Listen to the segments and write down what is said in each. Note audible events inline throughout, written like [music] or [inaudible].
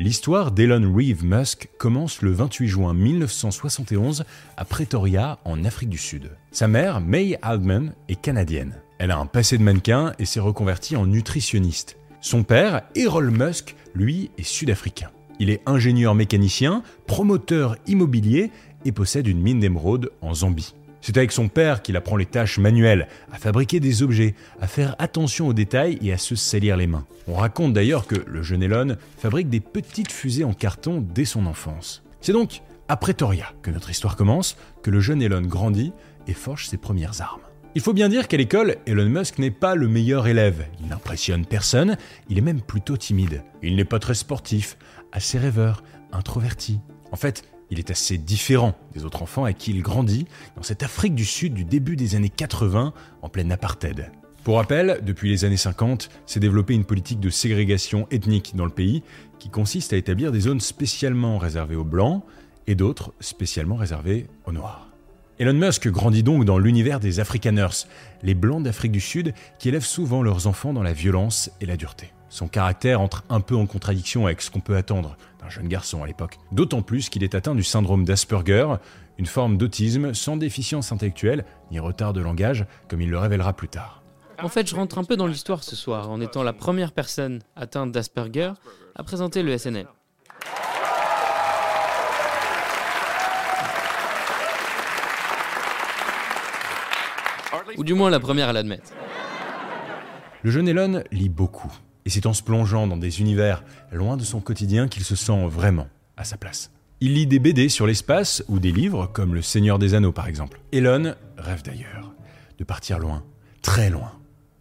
L'histoire d'Elon Reeve Musk commence le 28 juin 1971 à Pretoria, en Afrique du Sud. Sa mère, May Aldman, est canadienne. Elle a un passé de mannequin et s'est reconvertie en nutritionniste. Son père, Errol Musk, lui, est sud-africain. Il est ingénieur mécanicien, promoteur immobilier et possède une mine d'émeraude en Zambie. C'est avec son père qu'il apprend les tâches manuelles, à fabriquer des objets, à faire attention aux détails et à se salir les mains. On raconte d'ailleurs que le jeune Elon fabrique des petites fusées en carton dès son enfance. C'est donc à Pretoria que notre histoire commence, que le jeune Elon grandit et forge ses premières armes. Il faut bien dire qu'à l'école, Elon Musk n'est pas le meilleur élève. Il n'impressionne personne, il est même plutôt timide. Il n'est pas très sportif, assez rêveur, introverti. En fait, il est assez différent des autres enfants avec qui il grandit dans cette Afrique du Sud du début des années 80 en pleine apartheid. Pour rappel, depuis les années 50, s'est développée une politique de ségrégation ethnique dans le pays qui consiste à établir des zones spécialement réservées aux blancs et d'autres spécialement réservées aux noirs. Elon Musk grandit donc dans l'univers des Afrikaners, les blancs d'Afrique du Sud qui élèvent souvent leurs enfants dans la violence et la dureté. Son caractère entre un peu en contradiction avec ce qu'on peut attendre d'un jeune garçon à l'époque. D'autant plus qu'il est atteint du syndrome d'Asperger, une forme d'autisme sans déficience intellectuelle ni retard de langage, comme il le révélera plus tard. En fait, je rentre un peu dans l'histoire ce soir en étant la première personne atteinte d'Asperger à présenter le SNL. Ou du moins la première à l'admettre. Le jeune Elon lit beaucoup. Et c'est en se plongeant dans des univers loin de son quotidien qu'il se sent vraiment à sa place. Il lit des BD sur l'espace ou des livres comme Le Seigneur des Anneaux par exemple. Elon rêve d'ailleurs de partir loin, très loin.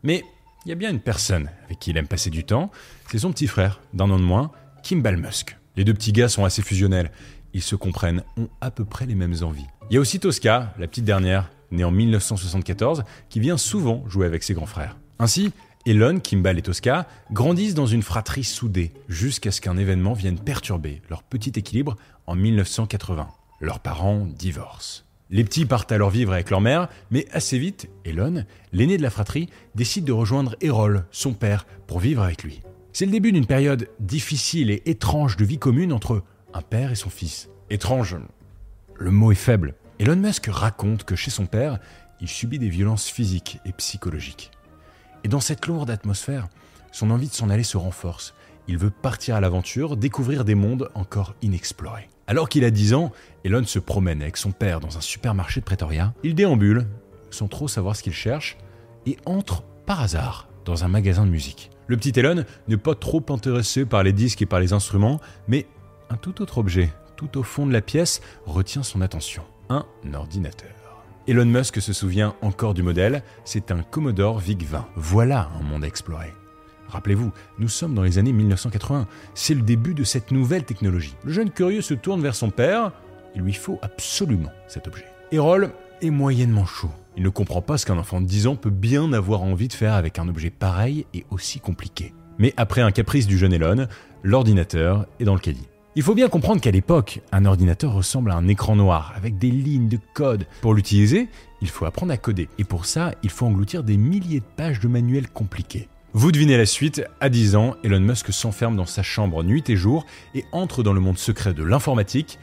Mais il y a bien une personne avec qui il aime passer du temps, c'est son petit frère, d'un an de moins, Kimball Musk. Les deux petits gars sont assez fusionnels, ils se comprennent, ont à peu près les mêmes envies. Il y a aussi Tosca, la petite dernière, née en 1974, qui vient souvent jouer avec ses grands frères. Ainsi, Elon, Kimball et Tosca grandissent dans une fratrie soudée jusqu'à ce qu'un événement vienne perturber leur petit équilibre en 1980. Leurs parents divorcent. Les petits partent alors vivre avec leur mère, mais assez vite, Elon, l'aîné de la fratrie, décide de rejoindre Errol, son père, pour vivre avec lui. C'est le début d'une période difficile et étrange de vie commune entre un père et son fils. Étrange, le mot est faible. Elon Musk raconte que chez son père, il subit des violences physiques et psychologiques. Et dans cette lourde atmosphère, son envie de s'en aller se renforce. Il veut partir à l'aventure, découvrir des mondes encore inexplorés. Alors qu'il a 10 ans, Elon se promène avec son père dans un supermarché de Pretoria. Il déambule, sans trop savoir ce qu'il cherche, et entre par hasard dans un magasin de musique. Le petit Elon n'est pas trop intéressé par les disques et par les instruments, mais un tout autre objet, tout au fond de la pièce, retient son attention. Un ordinateur. Elon Musk se souvient encore du modèle, c'est un Commodore VIC-20. Voilà un monde à explorer. Rappelez-vous, nous sommes dans les années 1980, c'est le début de cette nouvelle technologie. Le jeune curieux se tourne vers son père, il lui faut absolument cet objet. Errol est moyennement chaud. Il ne comprend pas ce qu'un enfant de 10 ans peut bien avoir envie de faire avec un objet pareil et aussi compliqué. Mais après un caprice du jeune Elon, l'ordinateur est dans le caddie. Il faut bien comprendre qu'à l'époque, un ordinateur ressemble à un écran noir avec des lignes de code. Pour l'utiliser, il faut apprendre à coder. Et pour ça, il faut engloutir des milliers de pages de manuels compliqués. Vous devinez la suite, à 10 ans, Elon Musk s'enferme dans sa chambre nuit et jour et entre dans le monde secret de l'informatique.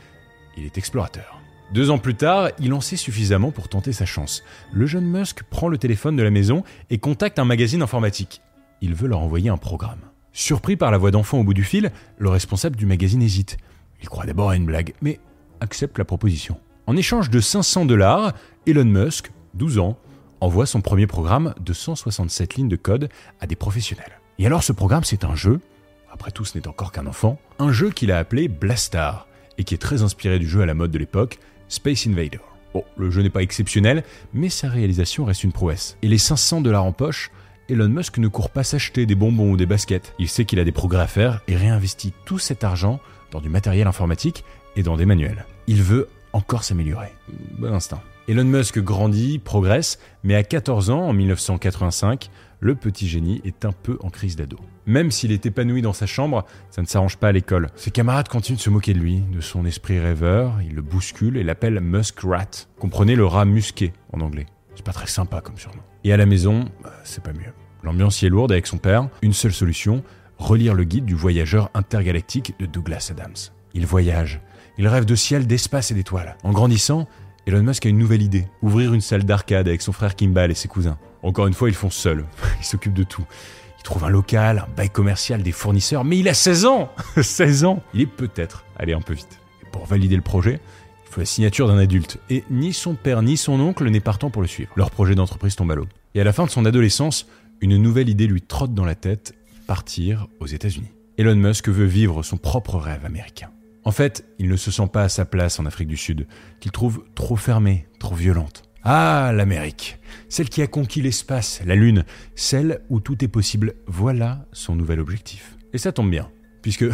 Il est explorateur. Deux ans plus tard, il en sait suffisamment pour tenter sa chance. Le jeune Musk prend le téléphone de la maison et contacte un magazine informatique. Il veut leur envoyer un programme. Surpris par la voix d'enfant au bout du fil, le responsable du magazine hésite. Il croit d'abord à une blague, mais accepte la proposition. En échange de 500 dollars, Elon Musk, 12 ans, envoie son premier programme de 167 lignes de code à des professionnels. Et alors ce programme, c'est un jeu, après tout ce n'est encore qu'un enfant, un jeu qu'il a appelé Blastar, et qui est très inspiré du jeu à la mode de l'époque, Space Invader. Bon, le jeu n'est pas exceptionnel, mais sa réalisation reste une prouesse. Et les 500 dollars en poche, Elon Musk ne court pas s'acheter des bonbons ou des baskets. Il sait qu'il a des progrès à faire et réinvestit tout cet argent dans du matériel informatique et dans des manuels. Il veut encore s'améliorer. Bon instant. Elon Musk grandit, progresse, mais à 14 ans, en 1985, le petit génie est un peu en crise d'ado. Même s'il est épanoui dans sa chambre, ça ne s'arrange pas à l'école. Ses camarades continuent de se moquer de lui, de son esprit rêveur, ils le bousculent et l'appellent Muskrat. Comprenez le rat musqué en anglais. C'est pas très sympa comme surnom. Et à la maison, bah, c'est pas mieux. L'ambiance y est lourde avec son père. Une seule solution, relire le guide du voyageur intergalactique de Douglas Adams. Il voyage, il rêve de ciel, d'espace et d'étoiles. En grandissant, Elon Musk a une nouvelle idée, ouvrir une salle d'arcade avec son frère Kimball et ses cousins. Encore une fois, ils font seuls, [laughs] ils s'occupent de tout. Il trouve un local, un bail commercial, des fournisseurs, mais il a 16 ans [laughs] 16 ans Il est peut-être allé un peu vite. Et pour valider le projet, la signature d'un adulte. Et ni son père ni son oncle n'est partant pour le suivre. Leur projet d'entreprise tombe à l'eau. Et à la fin de son adolescence, une nouvelle idée lui trotte dans la tête, partir aux États-Unis. Elon Musk veut vivre son propre rêve américain. En fait, il ne se sent pas à sa place en Afrique du Sud, qu'il trouve trop fermée, trop violente. Ah, l'Amérique, celle qui a conquis l'espace, la Lune, celle où tout est possible, voilà son nouvel objectif. Et ça tombe bien, puisque,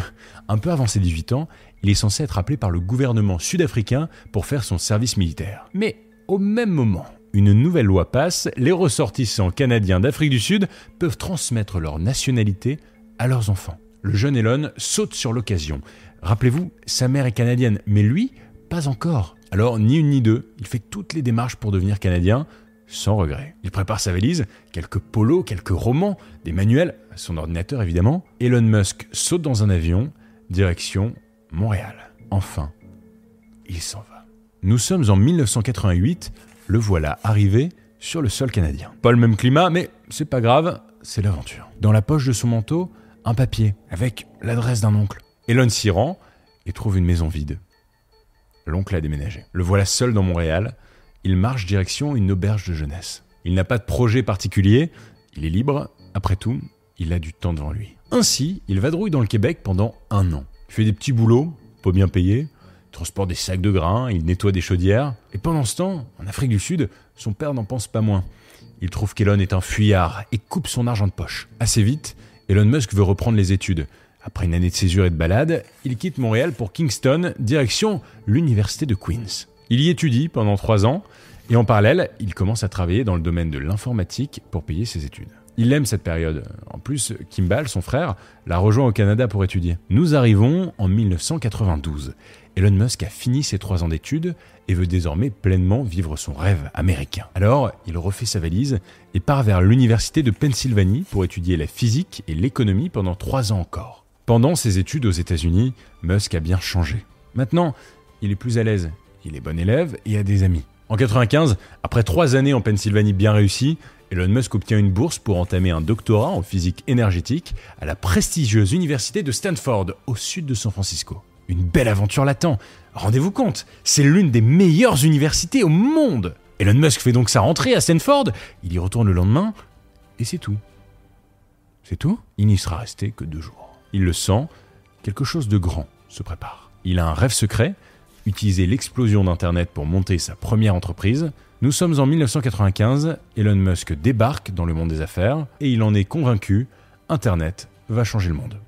un peu avant ses 18 ans, il est censé être appelé par le gouvernement sud-africain pour faire son service militaire. Mais au même moment, une nouvelle loi passe, les ressortissants canadiens d'Afrique du Sud peuvent transmettre leur nationalité à leurs enfants. Le jeune Elon saute sur l'occasion. Rappelez-vous, sa mère est canadienne, mais lui, pas encore. Alors, ni une ni deux, il fait toutes les démarches pour devenir canadien, sans regret. Il prépare sa valise, quelques polos, quelques romans, des manuels, son ordinateur évidemment. Elon Musk saute dans un avion, direction Montréal. Enfin, il s'en va. Nous sommes en 1988, le voilà arrivé sur le sol canadien. Pas le même climat, mais c'est pas grave, c'est l'aventure. Dans la poche de son manteau, un papier avec l'adresse d'un oncle. Elon s'y rend et trouve une maison vide. L'oncle a déménagé. Le voilà seul dans Montréal. Il marche direction une auberge de jeunesse. Il n'a pas de projet particulier, il est libre, après tout, il a du temps devant lui. Ainsi, il vadrouille dans le Québec pendant un an. Il fait des petits boulots, pas bien payés, transporte des sacs de grains, il nettoie des chaudières. Et pendant ce temps, en Afrique du Sud, son père n'en pense pas moins. Il trouve qu'Elon est un fuyard et coupe son argent de poche. Assez vite, Elon Musk veut reprendre les études. Après une année de césure et de balade, il quitte Montréal pour Kingston, direction l'université de Queens. Il y étudie pendant trois ans et en parallèle, il commence à travailler dans le domaine de l'informatique pour payer ses études. Il aime cette période. En plus, Kimball, son frère, l'a rejoint au Canada pour étudier. Nous arrivons en 1992. Elon Musk a fini ses trois ans d'études et veut désormais pleinement vivre son rêve américain. Alors, il refait sa valise et part vers l'université de Pennsylvanie pour étudier la physique et l'économie pendant trois ans encore. Pendant ses études aux États-Unis, Musk a bien changé. Maintenant, il est plus à l'aise, il est bon élève et a des amis. En 95, après trois années en Pennsylvanie bien réussies, Elon Musk obtient une bourse pour entamer un doctorat en physique énergétique à la prestigieuse université de Stanford, au sud de San Francisco. Une belle aventure l'attend. Rendez-vous compte, c'est l'une des meilleures universités au monde. Elon Musk fait donc sa rentrée à Stanford, il y retourne le lendemain, et c'est tout. C'est tout? Il n'y sera resté que deux jours. Il le sent, quelque chose de grand se prépare. Il a un rêve secret, utiliser l'explosion d'Internet pour monter sa première entreprise. Nous sommes en 1995, Elon Musk débarque dans le monde des affaires et il en est convaincu, Internet va changer le monde.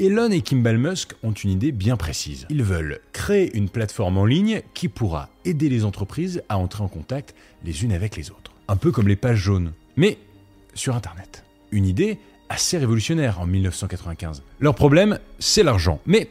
Elon et Kimball Musk ont une idée bien précise. Ils veulent créer une plateforme en ligne qui pourra aider les entreprises à entrer en contact les unes avec les autres. Un peu comme les pages jaunes, mais sur Internet. Une idée assez révolutionnaire en 1995. Leur problème, c'est l'argent. Mais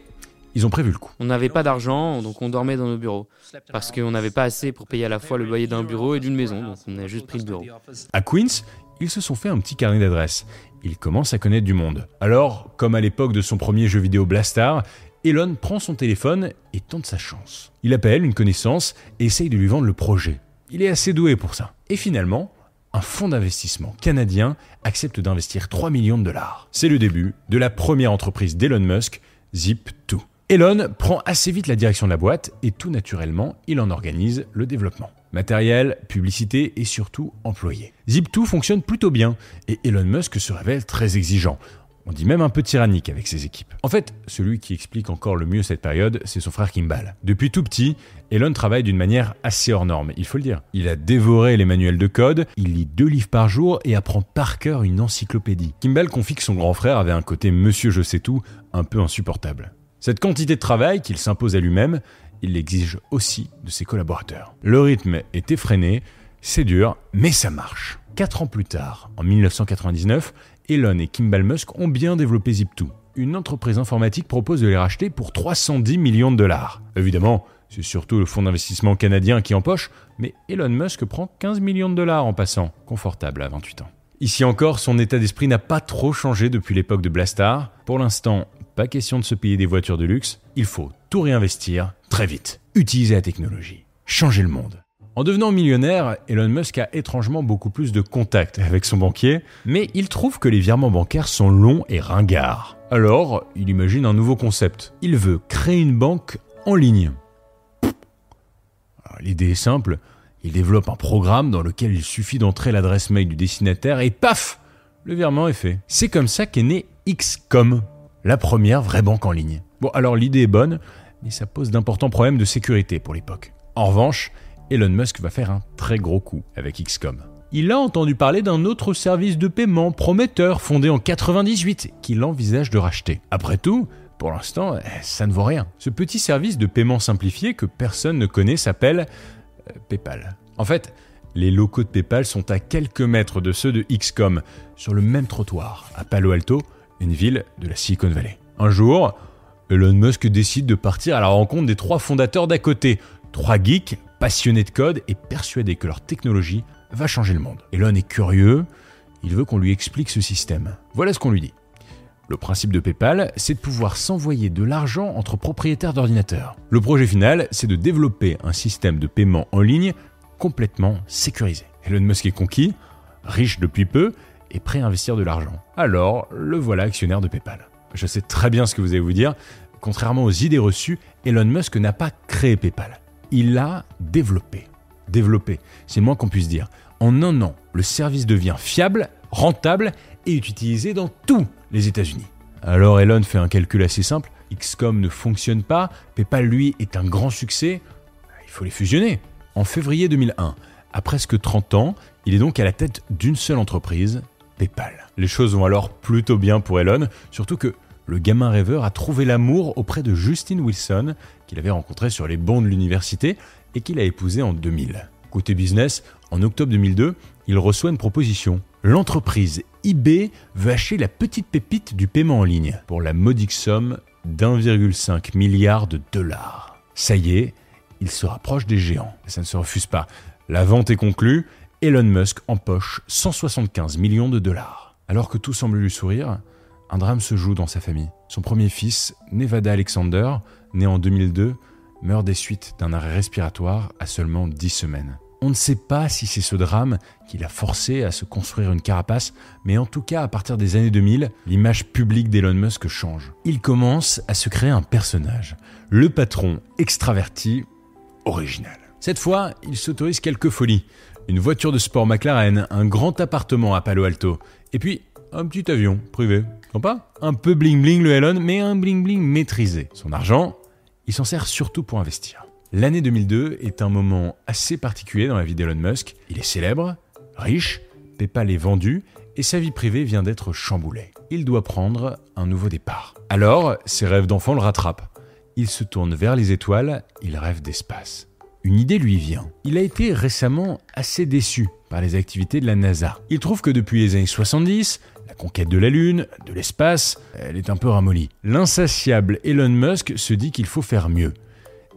ils ont prévu le coup. On n'avait pas d'argent, donc on dormait dans nos bureaux. Parce qu'on n'avait pas assez pour payer à la fois le loyer d'un bureau et d'une maison, donc on a juste pris le bureau. À Queens, ils se sont fait un petit carnet d'adresses. Ils commencent à connaître du monde. Alors, comme à l'époque de son premier jeu vidéo Blastar, Elon prend son téléphone et tente sa chance. Il appelle une connaissance et essaye de lui vendre le projet. Il est assez doué pour ça. Et finalement, un fonds d'investissement canadien accepte d'investir 3 millions de dollars. C'est le début de la première entreprise d'Elon Musk, Zip2. Elon prend assez vite la direction de la boîte et tout naturellement, il en organise le développement. Matériel, publicité et surtout employés. Zip2 fonctionne plutôt bien et Elon Musk se révèle très exigeant. On dit même un peu tyrannique avec ses équipes. En fait, celui qui explique encore le mieux cette période, c'est son frère Kimball. Depuis tout petit, Elon travaille d'une manière assez hors norme, il faut le dire. Il a dévoré les manuels de code, il lit deux livres par jour et apprend par cœur une encyclopédie. Kimball confie que son grand frère avait un côté monsieur je sais tout un peu insupportable. Cette quantité de travail qu'il s'impose à lui-même, il l'exige aussi de ses collaborateurs. Le rythme est effréné, c'est dur, mais ça marche. Quatre ans plus tard, en 1999, Elon et Kimball Musk ont bien développé Zip2. Une entreprise informatique propose de les racheter pour 310 millions de dollars. Évidemment, c'est surtout le fonds d'investissement canadien qui empoche, mais Elon Musk prend 15 millions de dollars en passant, confortable à 28 ans. Ici encore, son état d'esprit n'a pas trop changé depuis l'époque de Blastar. Pour l'instant, pas question de se payer des voitures de luxe, il faut tout réinvestir très vite. Utiliser la technologie. Changer le monde. En devenant millionnaire, Elon Musk a étrangement beaucoup plus de contacts avec son banquier, mais il trouve que les virements bancaires sont longs et ringards. Alors, il imagine un nouveau concept. Il veut créer une banque en ligne. L'idée est simple, il développe un programme dans lequel il suffit d'entrer l'adresse mail du destinataire et paf Le virement est fait. C'est comme ça qu'est né XCOM, la première vraie banque en ligne. Bon, alors l'idée est bonne, mais ça pose d'importants problèmes de sécurité pour l'époque. En revanche, Elon Musk va faire un très gros coup avec XCOM. Il a entendu parler d'un autre service de paiement prometteur fondé en 98 qu'il envisage de racheter. Après tout, pour l'instant, eh, ça ne vaut rien. Ce petit service de paiement simplifié que personne ne connaît s'appelle euh, PayPal. En fait, les locaux de PayPal sont à quelques mètres de ceux de XCOM, sur le même trottoir, à Palo Alto, une ville de la Silicon Valley. Un jour, Elon Musk décide de partir à la rencontre des trois fondateurs d'à côté, trois geeks passionnés de code et persuadés que leur technologie va changer le monde. Elon est curieux, il veut qu'on lui explique ce système. Voilà ce qu'on lui dit. Le principe de PayPal, c'est de pouvoir s'envoyer de l'argent entre propriétaires d'ordinateurs. Le projet final, c'est de développer un système de paiement en ligne complètement sécurisé. Elon Musk est conquis, riche depuis peu et prêt à investir de l'argent. Alors, le voilà actionnaire de PayPal. Je sais très bien ce que vous allez vous dire. Contrairement aux idées reçues, Elon Musk n'a pas créé PayPal. Il l'a développé. Développé, c'est le moins qu'on puisse dire. En un an, le service devient fiable, rentable et utilisé dans tous les États-Unis. Alors Elon fait un calcul assez simple. XCOM ne fonctionne pas, PayPal lui est un grand succès. Il faut les fusionner. En février 2001, à presque 30 ans, il est donc à la tête d'une seule entreprise, Les choses vont alors plutôt bien pour Elon, surtout que le gamin rêveur a trouvé l'amour auprès de Justin Wilson, qu'il avait rencontré sur les bancs de l'université et qu'il a épousé en 2000. Côté business, en octobre 2002, il reçoit une proposition. L'entreprise eBay veut acheter la petite pépite du paiement en ligne pour la modique somme d'1,5 milliard de dollars. Ça y est, il se rapproche des géants. Ça ne se refuse pas. La vente est conclue Elon Musk empoche 175 millions de dollars. Alors que tout semble lui sourire, un drame se joue dans sa famille. Son premier fils, Nevada Alexander, né en 2002, meurt des suites d'un arrêt respiratoire à seulement 10 semaines. On ne sait pas si c'est ce drame qui l'a forcé à se construire une carapace, mais en tout cas, à partir des années 2000, l'image publique d'Elon Musk change. Il commence à se créer un personnage, le patron extraverti original. Cette fois, il s'autorise quelques folies une voiture de sport McLaren, un grand appartement à Palo Alto, et puis un petit avion privé. Sympa Un peu bling bling le Elon, mais un bling bling maîtrisé. Son argent, il s'en sert surtout pour investir. L'année 2002 est un moment assez particulier dans la vie d'Elon Musk. Il est célèbre, riche, PayPal est vendu, et sa vie privée vient d'être chamboulée. Il doit prendre un nouveau départ. Alors, ses rêves d'enfant le rattrapent. Il se tourne vers les étoiles, il rêve d'espace une idée lui vient. Il a été récemment assez déçu par les activités de la NASA. Il trouve que depuis les années 70, la conquête de la Lune, de l'espace, elle est un peu ramollie. L'insatiable Elon Musk se dit qu'il faut faire mieux.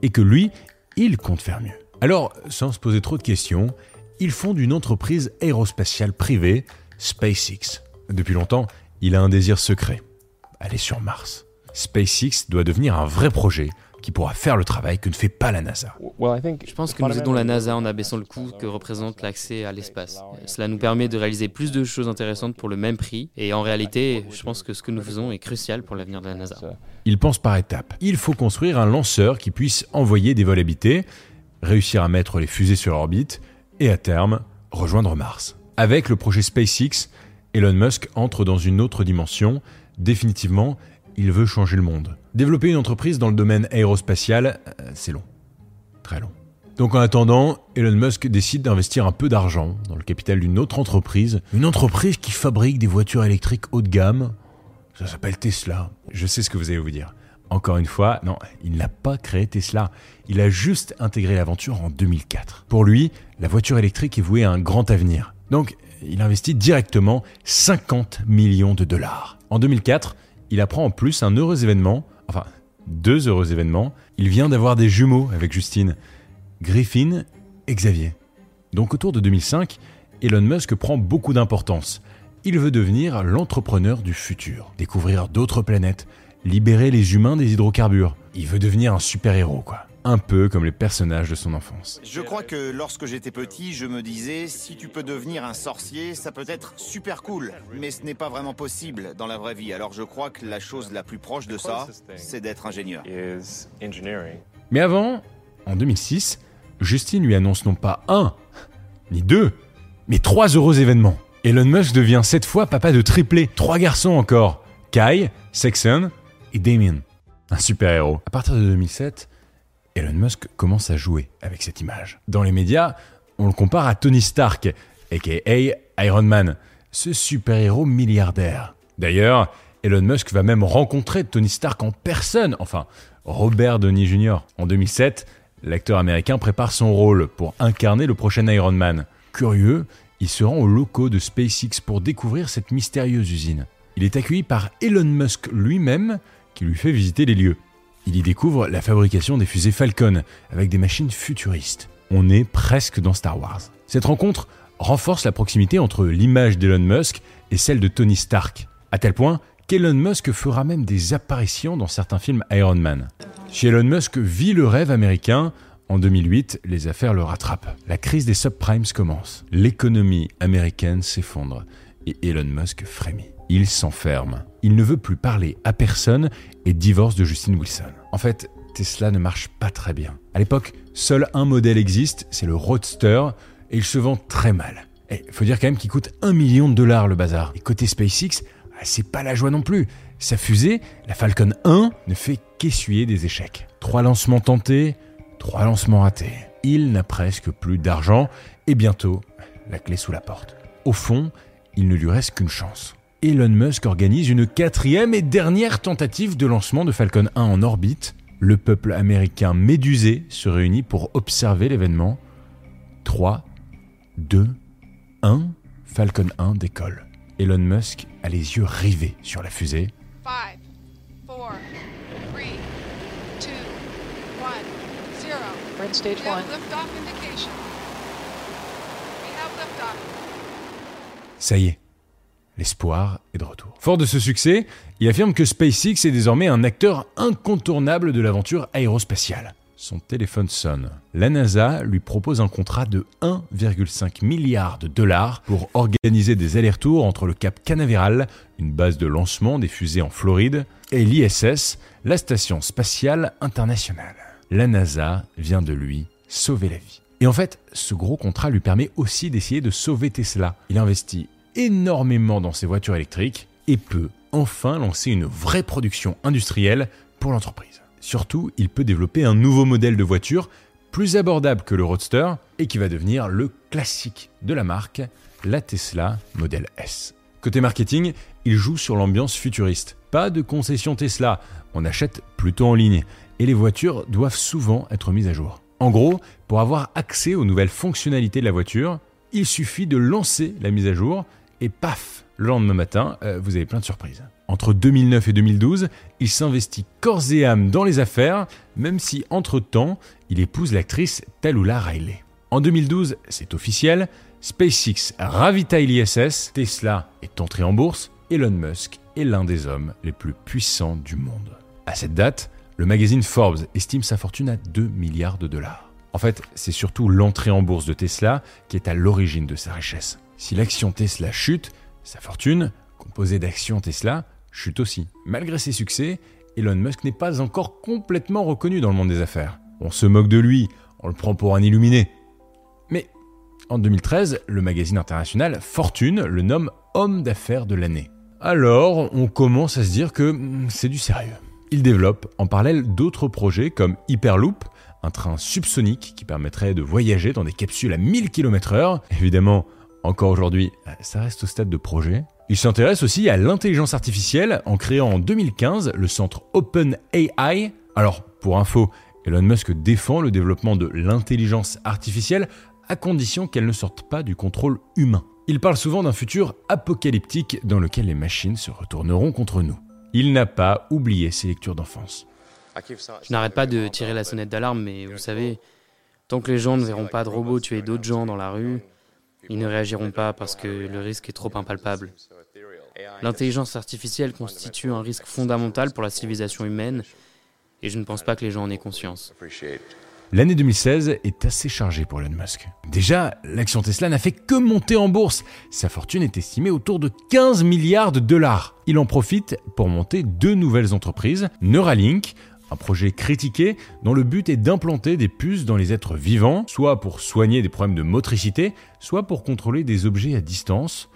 Et que lui, il compte faire mieux. Alors, sans se poser trop de questions, il fonde une entreprise aérospatiale privée, SpaceX. Depuis longtemps, il a un désir secret. Aller sur Mars. SpaceX doit devenir un vrai projet qui pourra faire le travail que ne fait pas la NASA. Je pense que nous aidons la NASA en abaissant le coût que représente l'accès à l'espace. Cela nous permet de réaliser plus de choses intéressantes pour le même prix. Et en réalité, je pense que ce que nous faisons est crucial pour l'avenir de la NASA. Il pense par étapes. Il faut construire un lanceur qui puisse envoyer des vols habités, réussir à mettre les fusées sur orbite et à terme rejoindre Mars. Avec le projet SpaceX, Elon Musk entre dans une autre dimension. Définitivement, il veut changer le monde. Développer une entreprise dans le domaine aérospatial, euh, c'est long. Très long. Donc en attendant, Elon Musk décide d'investir un peu d'argent dans le capital d'une autre entreprise, une entreprise qui fabrique des voitures électriques haut de gamme. Ça s'appelle Tesla. Je sais ce que vous allez vous dire. Encore une fois, non, il n'a pas créé Tesla. Il a juste intégré l'aventure en 2004. Pour lui, la voiture électrique est vouée à un grand avenir. Donc, il investit directement 50 millions de dollars. En 2004, il apprend en plus un heureux événement enfin deux heureux événements. Il vient d'avoir des jumeaux avec Justine, Griffin et Xavier. Donc autour de 2005, Elon Musk prend beaucoup d'importance. il veut devenir l'entrepreneur du futur, découvrir d'autres planètes, libérer les humains des hydrocarbures. Il veut devenir un super-héros, quoi. Un peu comme les personnages de son enfance. Je crois que lorsque j'étais petit, je me disais, si tu peux devenir un sorcier, ça peut être super cool. Mais ce n'est pas vraiment possible dans la vraie vie. Alors je crois que la chose la plus proche de ça, c'est d'être ingénieur. Mais avant, en 2006, Justine lui annonce non pas un, ni deux, mais trois heureux événements. Elon Musk devient cette fois papa de triplé, trois garçons encore, Kai, Saxon et Damien. Un super-héros. À partir de 2007, Elon Musk commence à jouer avec cette image. Dans les médias, on le compare à Tony Stark, aka Iron Man, ce super-héros milliardaire. D'ailleurs, Elon Musk va même rencontrer Tony Stark en personne, enfin Robert Downey Jr. En 2007, l'acteur américain prépare son rôle pour incarner le prochain Iron Man. Curieux, il se rend aux locaux de SpaceX pour découvrir cette mystérieuse usine. Il est accueilli par Elon Musk lui-même, qui lui fait visiter les lieux. Il y découvre la fabrication des fusées Falcon, avec des machines futuristes. On est presque dans Star Wars. Cette rencontre renforce la proximité entre l'image d'Elon Musk et celle de Tony Stark, à tel point qu'Elon Musk fera même des apparitions dans certains films Iron Man. Si Elon Musk vit le rêve américain, en 2008, les affaires le rattrapent. La crise des subprimes commence. L'économie américaine s'effondre et Elon Musk frémit. Il s'enferme. Il ne veut plus parler à personne et divorce de Justin Wilson. En fait, Tesla ne marche pas très bien. À l'époque, seul un modèle existe, c'est le Roadster, et il se vend très mal. Il faut dire quand même qu'il coûte un million de dollars le bazar. Et côté SpaceX, ah, c'est pas la joie non plus. Sa fusée, la Falcon 1, ne fait qu'essuyer des échecs. Trois lancements tentés, Trois lancements ratés. Il n'a presque plus d'argent et bientôt la clé sous la porte. Au fond, il ne lui reste qu'une chance. Elon Musk organise une quatrième et dernière tentative de lancement de Falcon 1 en orbite. Le peuple américain médusé se réunit pour observer l'événement. 3, 2, 1, Falcon 1 décolle. Elon Musk a les yeux rivés sur la fusée. 5, 4, 3, 2, 1. Ça y est, l'espoir est de retour. Fort de ce succès, il affirme que SpaceX est désormais un acteur incontournable de l'aventure aérospatiale. Son téléphone sonne. La NASA lui propose un contrat de 1,5 milliard de dollars pour organiser des allers-retours entre le Cap Canaveral, une base de lancement des fusées en Floride, et l'ISS, la Station spatiale internationale la NASA vient de lui sauver la vie. Et en fait, ce gros contrat lui permet aussi d'essayer de sauver Tesla. Il investit énormément dans ses voitures électriques et peut enfin lancer une vraie production industrielle pour l'entreprise. Surtout, il peut développer un nouveau modèle de voiture plus abordable que le Roadster et qui va devenir le classique de la marque, la Tesla Model S. Côté marketing, il joue sur l'ambiance futuriste. Pas de concession Tesla, on achète plutôt en ligne et les voitures doivent souvent être mises à jour. En gros, pour avoir accès aux nouvelles fonctionnalités de la voiture, il suffit de lancer la mise à jour et paf, le lendemain matin, euh, vous avez plein de surprises. Entre 2009 et 2012, il s'investit corps et âme dans les affaires, même si entre-temps, il épouse l'actrice Talula Riley. En 2012, c'est officiel, SpaceX ravitaille l'ISS, Tesla est entré en bourse, Elon Musk est l'un des hommes les plus puissants du monde. À cette date, le magazine Forbes estime sa fortune à 2 milliards de dollars. En fait, c'est surtout l'entrée en bourse de Tesla qui est à l'origine de sa richesse. Si l'action Tesla chute, sa fortune, composée d'actions Tesla, chute aussi. Malgré ses succès, Elon Musk n'est pas encore complètement reconnu dans le monde des affaires. On se moque de lui, on le prend pour un illuminé. Mais en 2013, le magazine international Fortune le nomme homme d'affaires de l'année. Alors, on commence à se dire que hmm, c'est du sérieux. Il développe en parallèle d'autres projets comme Hyperloop, un train subsonique qui permettrait de voyager dans des capsules à 1000 km/h. Évidemment, encore aujourd'hui, ça reste au stade de projet. Il s'intéresse aussi à l'intelligence artificielle en créant en 2015 le centre OpenAI. Alors, pour info, Elon Musk défend le développement de l'intelligence artificielle à condition qu'elle ne sorte pas du contrôle humain. Il parle souvent d'un futur apocalyptique dans lequel les machines se retourneront contre nous. Il n'a pas oublié ses lectures d'enfance. Je n'arrête pas de tirer la sonnette d'alarme, mais vous savez, tant que les gens ne verront pas de robots tuer d'autres gens dans la rue, Ils ne réagiront pas parce que le risque est trop impalpable. L'intelligence artificielle constitue un risque fondamental pour la civilisation humaine et je ne pense pas que les gens en aient conscience. L'année 2016 est assez chargée pour Elon Musk. Déjà, l'action Tesla n'a fait que monter en bourse. Sa fortune est estimée autour de 15 milliards de dollars. Il en profite pour monter deux nouvelles entreprises, Neuralink, un projet critiqué dont le but est d'implanter des puces dans les êtres vivants, soit pour soigner des problèmes de motricité, soit pour contrôler des objets à distance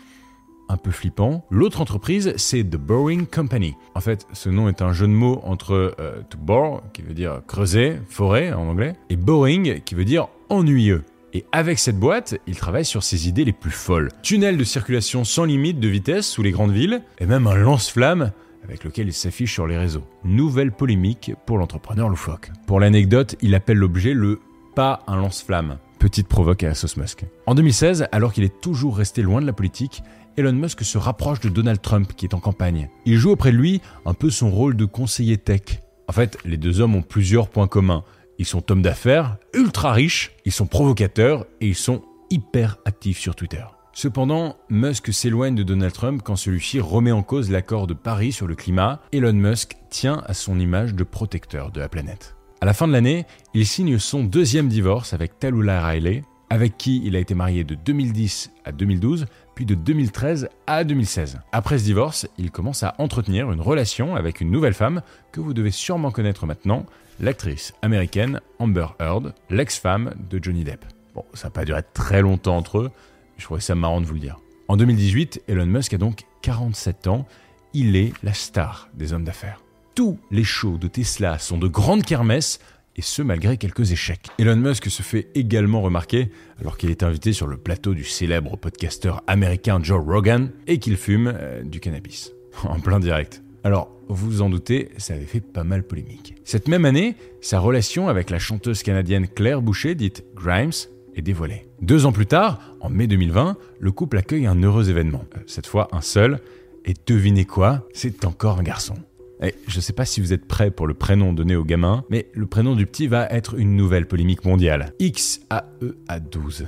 un peu flippant. L'autre entreprise, c'est The Boring Company. En fait, ce nom est un jeu de mots entre euh, to bore, qui veut dire creuser, forêt en anglais, et boring, qui veut dire ennuyeux. Et avec cette boîte, il travaille sur ses idées les plus folles. Tunnel de circulation sans limite de vitesse sous les grandes villes, et même un lance-flamme avec lequel il s'affiche sur les réseaux. Nouvelle polémique pour l'entrepreneur loufoque. Pour l'anecdote, il appelle l'objet le pas un lance-flamme. Petite provoque à la Musk. En 2016, alors qu'il est toujours resté loin de la politique, Elon Musk se rapproche de Donald Trump qui est en campagne. Il joue auprès de lui un peu son rôle de conseiller tech. En fait, les deux hommes ont plusieurs points communs. Ils sont hommes d'affaires, ultra riches, ils sont provocateurs et ils sont hyper actifs sur Twitter. Cependant, Musk s'éloigne de Donald Trump quand celui-ci remet en cause l'accord de Paris sur le climat. Elon Musk tient à son image de protecteur de la planète. À la fin de l'année, il signe son deuxième divorce avec Talula Riley, avec qui il a été marié de 2010 à 2012, puis de 2013 à 2016. Après ce divorce, il commence à entretenir une relation avec une nouvelle femme que vous devez sûrement connaître maintenant, l'actrice américaine Amber Heard, l'ex-femme de Johnny Depp. Bon, ça n'a pas duré très longtemps entre eux, je trouvais ça marrant de vous le dire. En 2018, Elon Musk a donc 47 ans, il est la star des hommes d'affaires. Tous les shows de Tesla sont de grandes kermesses et ce malgré quelques échecs. Elon Musk se fait également remarquer alors qu'il est invité sur le plateau du célèbre podcasteur américain Joe Rogan et qu'il fume euh, du cannabis. [laughs] en plein direct. Alors, vous vous en doutez, ça avait fait pas mal polémique. Cette même année, sa relation avec la chanteuse canadienne Claire Boucher, dite Grimes, est dévoilée. Deux ans plus tard, en mai 2020, le couple accueille un heureux événement. Euh, cette fois, un seul. Et devinez quoi? C'est encore un garçon. Et je sais pas si vous êtes prêts pour le prénom donné au gamin, mais le prénom du petit va être une nouvelle polémique mondiale. XAEA12.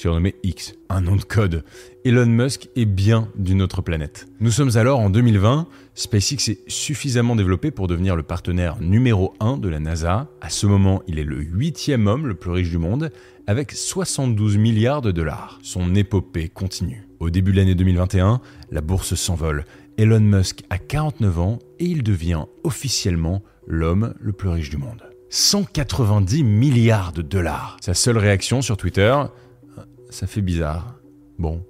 Surnommé X, un nom de code. Elon Musk est bien d'une autre planète. Nous sommes alors en 2020, SpaceX est suffisamment développé pour devenir le partenaire numéro 1 de la NASA. À ce moment, il est le huitième homme le plus riche du monde, avec 72 milliards de dollars. Son épopée continue. Au début de l'année 2021, la bourse s'envole Elon Musk a 49 ans et il devient officiellement l'homme le plus riche du monde. 190 milliards de dollars. Sa seule réaction sur Twitter, ça fait bizarre. Bon,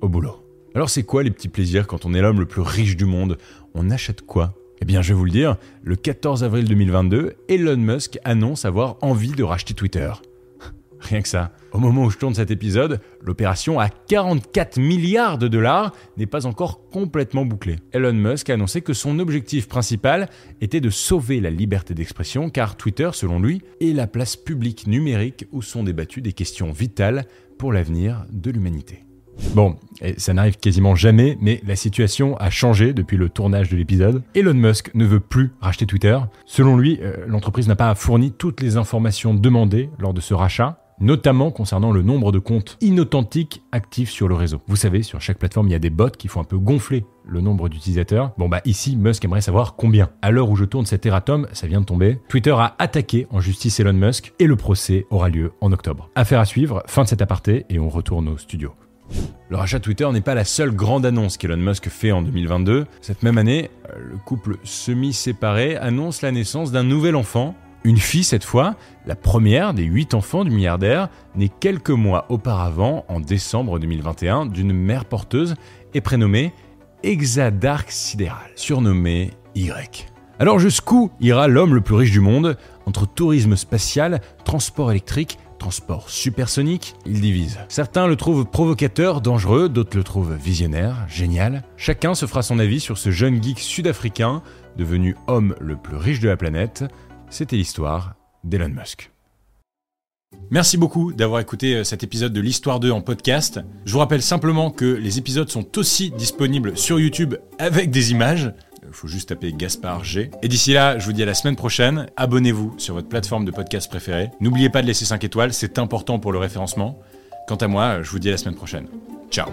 au boulot. Alors c'est quoi les petits plaisirs quand on est l'homme le plus riche du monde? On achète quoi? Eh bien je vais vous le dire, le 14 avril 2022, Elon Musk annonce avoir envie de racheter Twitter. [laughs] Rien que ça. Au moment où je tourne cet épisode, l'opération à 44 milliards de dollars n'est pas encore complètement bouclée. Elon Musk a annoncé que son objectif principal était de sauver la liberté d'expression car Twitter, selon lui, est la place publique numérique où sont débattues des questions vitales l'avenir de l'humanité. Bon, ça n'arrive quasiment jamais, mais la situation a changé depuis le tournage de l'épisode. Elon Musk ne veut plus racheter Twitter. Selon lui, euh, l'entreprise n'a pas fourni toutes les informations demandées lors de ce rachat notamment concernant le nombre de comptes inauthentiques actifs sur le réseau. Vous savez, sur chaque plateforme, il y a des bots qui font un peu gonfler le nombre d'utilisateurs. Bon bah ici, Musk aimerait savoir combien. À l'heure où je tourne cet erratum, ça vient de tomber, Twitter a attaqué en justice Elon Musk et le procès aura lieu en octobre. Affaire à suivre, fin de cet aparté et on retourne au studio. Le rachat Twitter n'est pas la seule grande annonce qu'Elon Musk fait en 2022. Cette même année, le couple semi-séparé annonce la naissance d'un nouvel enfant une fille cette fois, la première des huit enfants du milliardaire, née quelques mois auparavant, en décembre 2021, d'une mère porteuse et prénommée Exadark Sidéral, surnommée Y. Alors jusqu'où ira l'homme le plus riche du monde? Entre tourisme spatial, transport électrique, transport supersonique, il divise. Certains le trouvent provocateur, dangereux, d'autres le trouvent visionnaire, génial. Chacun se fera son avis sur ce jeune geek sud-africain, devenu homme le plus riche de la planète, c'était l'histoire d'Elon Musk. Merci beaucoup d'avoir écouté euh, cet épisode de l'Histoire 2 en podcast. Je vous rappelle simplement que les épisodes sont aussi disponibles sur YouTube avec des images. Il faut juste taper Gaspard G. Et d'ici là, je vous dis à la semaine prochaine. Abonnez-vous sur votre plateforme de podcast préférée. N'oubliez pas de laisser 5 étoiles, c'est important pour le référencement. Quant à moi, je vous dis à la semaine prochaine. Ciao